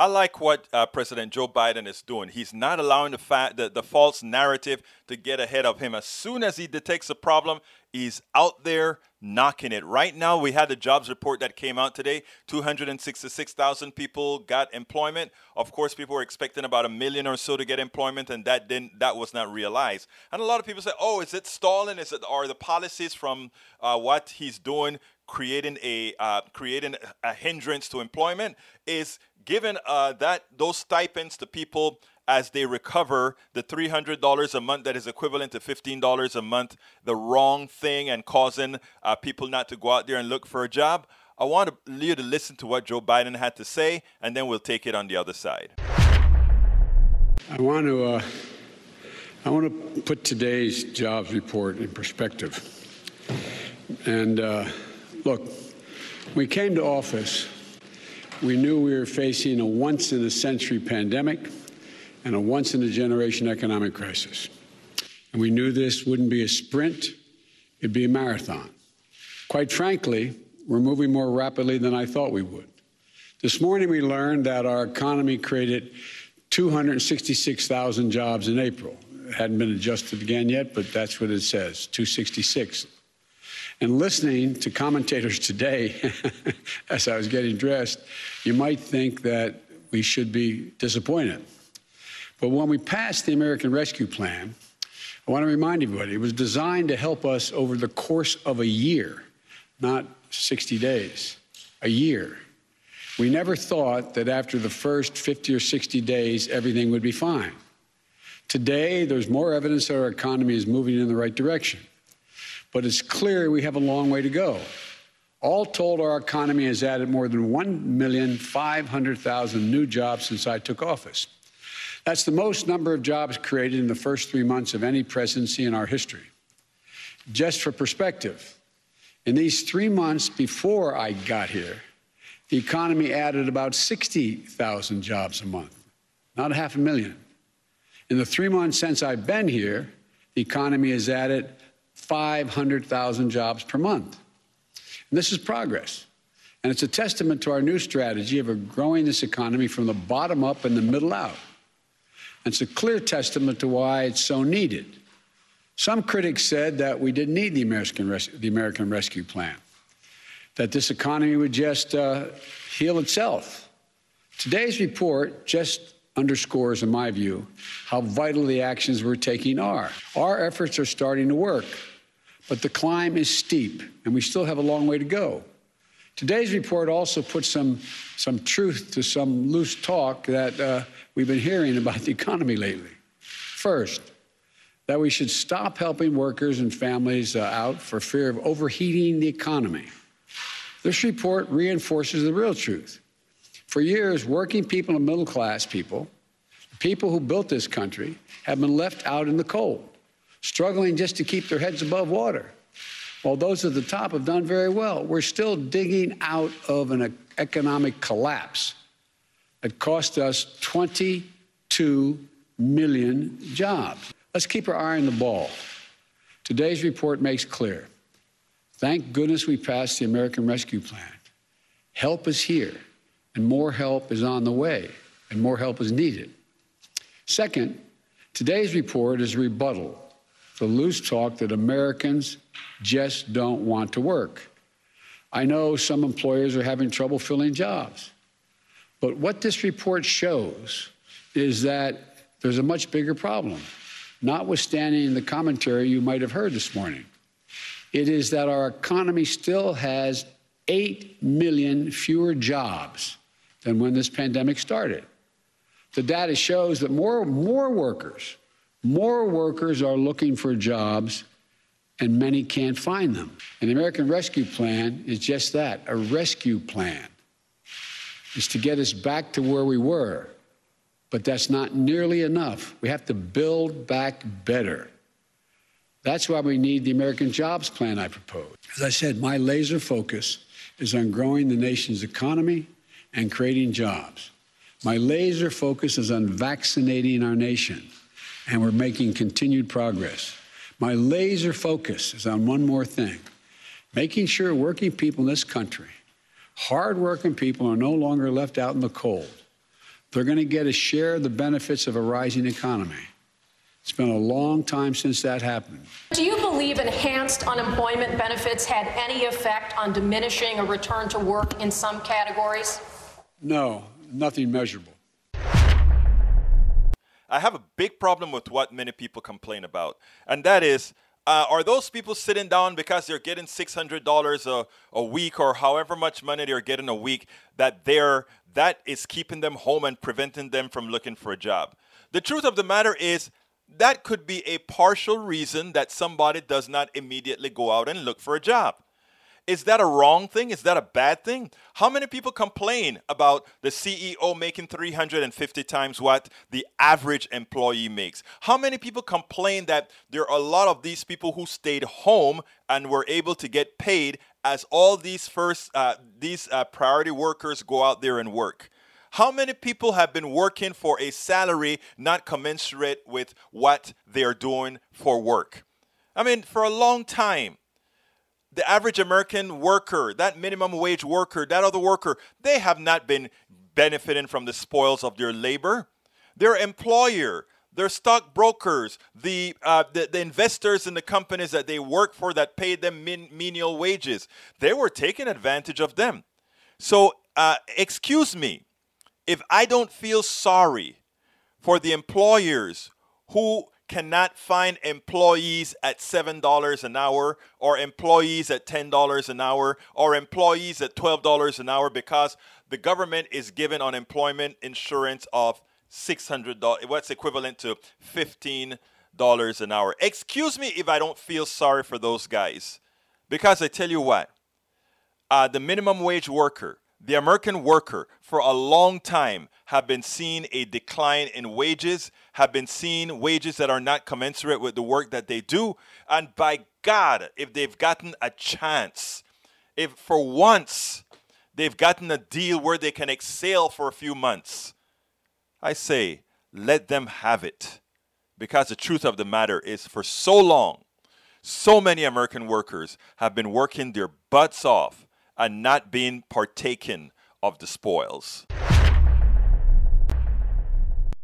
I like what uh, President Joe Biden is doing. He's not allowing the fact that the false narrative to get ahead of him. As soon as he detects a problem, he's out there knocking it. Right now, we had the jobs report that came out today. 266,000 people got employment. Of course, people were expecting about a million or so to get employment, and that didn't. That was not realized. And a lot of people say, "Oh, is it stalling? Is it are the policies from uh, what he's doing creating a uh, creating a hindrance to employment?" Is giving uh, that those stipends to people as they recover the $300 a month that is equivalent to $15 a month the wrong thing and causing uh, people not to go out there and look for a job i want you to listen to what joe biden had to say and then we'll take it on the other side. I want to uh, i want to put today's jobs report in perspective. And uh, look we came to office we knew we were facing a once in a century pandemic and a once in a generation economic crisis. And we knew this wouldn't be a sprint, it'd be a marathon. Quite frankly, we're moving more rapidly than I thought we would. This morning, we learned that our economy created 266,000 jobs in April. It hadn't been adjusted again yet, but that's what it says 266. And listening to commentators today, as I was getting dressed, you might think that we should be disappointed. But when we passed the American Rescue Plan, I want to remind everybody it was designed to help us over the course of a year, not 60 days, a year. We never thought that after the first 50 or 60 days, everything would be fine. Today, there's more evidence that our economy is moving in the right direction but it's clear we have a long way to go. All told, our economy has added more than 1,500,000 new jobs since I took office. That's the most number of jobs created in the first three months of any presidency in our history. Just for perspective, in these three months before I got here, the economy added about 60,000 jobs a month, not a half a million. In the three months since I've been here, the economy has added 500,000 jobs per month. And this is progress. And it's a testament to our new strategy of growing this economy from the bottom up and the middle out. And it's a clear testament to why it's so needed. Some critics said that we didn't need the American, Res- the American Rescue Plan, that this economy would just uh, heal itself. Today's report just underscores, in my view, how vital the actions we're taking are. Our efforts are starting to work. But the climb is steep, and we still have a long way to go. Today's report also puts some, some truth to some loose talk that uh, we've been hearing about the economy lately. First, that we should stop helping workers and families uh, out for fear of overheating the economy. This report reinforces the real truth. For years, working people and middle class people, people who built this country, have been left out in the cold struggling just to keep their heads above water. While those at the top have done very well, we're still digging out of an economic collapse that cost us 22 million jobs. Let's keep our eye on the ball. Today's report makes clear. Thank goodness we passed the American Rescue Plan. Help is here, and more help is on the way, and more help is needed. Second, today's report is a rebuttal the loose talk that Americans just don't want to work. I know some employers are having trouble filling jobs. But what this report shows is that there's a much bigger problem, notwithstanding the commentary you might have heard this morning. It is that our economy still has 8 million fewer jobs than when this pandemic started. The data shows that more, more workers more workers are looking for jobs, and many can't find them. And the American Rescue Plan is just that a rescue plan. Is to get us back to where we were. But that's not nearly enough. We have to build back better. That's why we need the American Jobs Plan I propose. As I said, my laser focus is on growing the nation's economy and creating jobs. My laser focus is on vaccinating our nation and we're making continued progress. My laser focus is on one more thing making sure working people in this country, hardworking people, are no longer left out in the cold. They're going to get a share of the benefits of a rising economy. It's been a long time since that happened. Do you believe enhanced unemployment benefits had any effect on diminishing a return to work in some categories? No, nothing measurable. I have a big problem with what many people complain about, and that is uh, are those people sitting down because they're getting $600 a, a week or however much money they're getting a week that they're that is keeping them home and preventing them from looking for a job? The truth of the matter is that could be a partial reason that somebody does not immediately go out and look for a job is that a wrong thing? Is that a bad thing? How many people complain about the CEO making 350 times what the average employee makes? How many people complain that there are a lot of these people who stayed home and were able to get paid as all these first uh, these uh, priority workers go out there and work? How many people have been working for a salary not commensurate with what they're doing for work? I mean, for a long time, the average American worker, that minimum wage worker, that other worker, they have not been benefiting from the spoils of their labor. Their employer, their stockbrokers, the, uh, the, the investors in the companies that they work for that paid them min- menial wages, they were taking advantage of them. So, uh, excuse me, if I don't feel sorry for the employers who cannot find employees at $7 an hour or employees at $10 an hour or employees at $12 an hour because the government is giving unemployment insurance of $600 what's equivalent to $15 an hour. Excuse me if i don't feel sorry for those guys because i tell you what uh, the minimum wage worker the American worker for a long time have been seeing a decline in wages, have been seeing wages that are not commensurate with the work that they do. And by God, if they've gotten a chance, if for once they've gotten a deal where they can exhale for a few months, I say, let them have it. Because the truth of the matter is, for so long, so many American workers have been working their butts off and not being partaken of the spoils.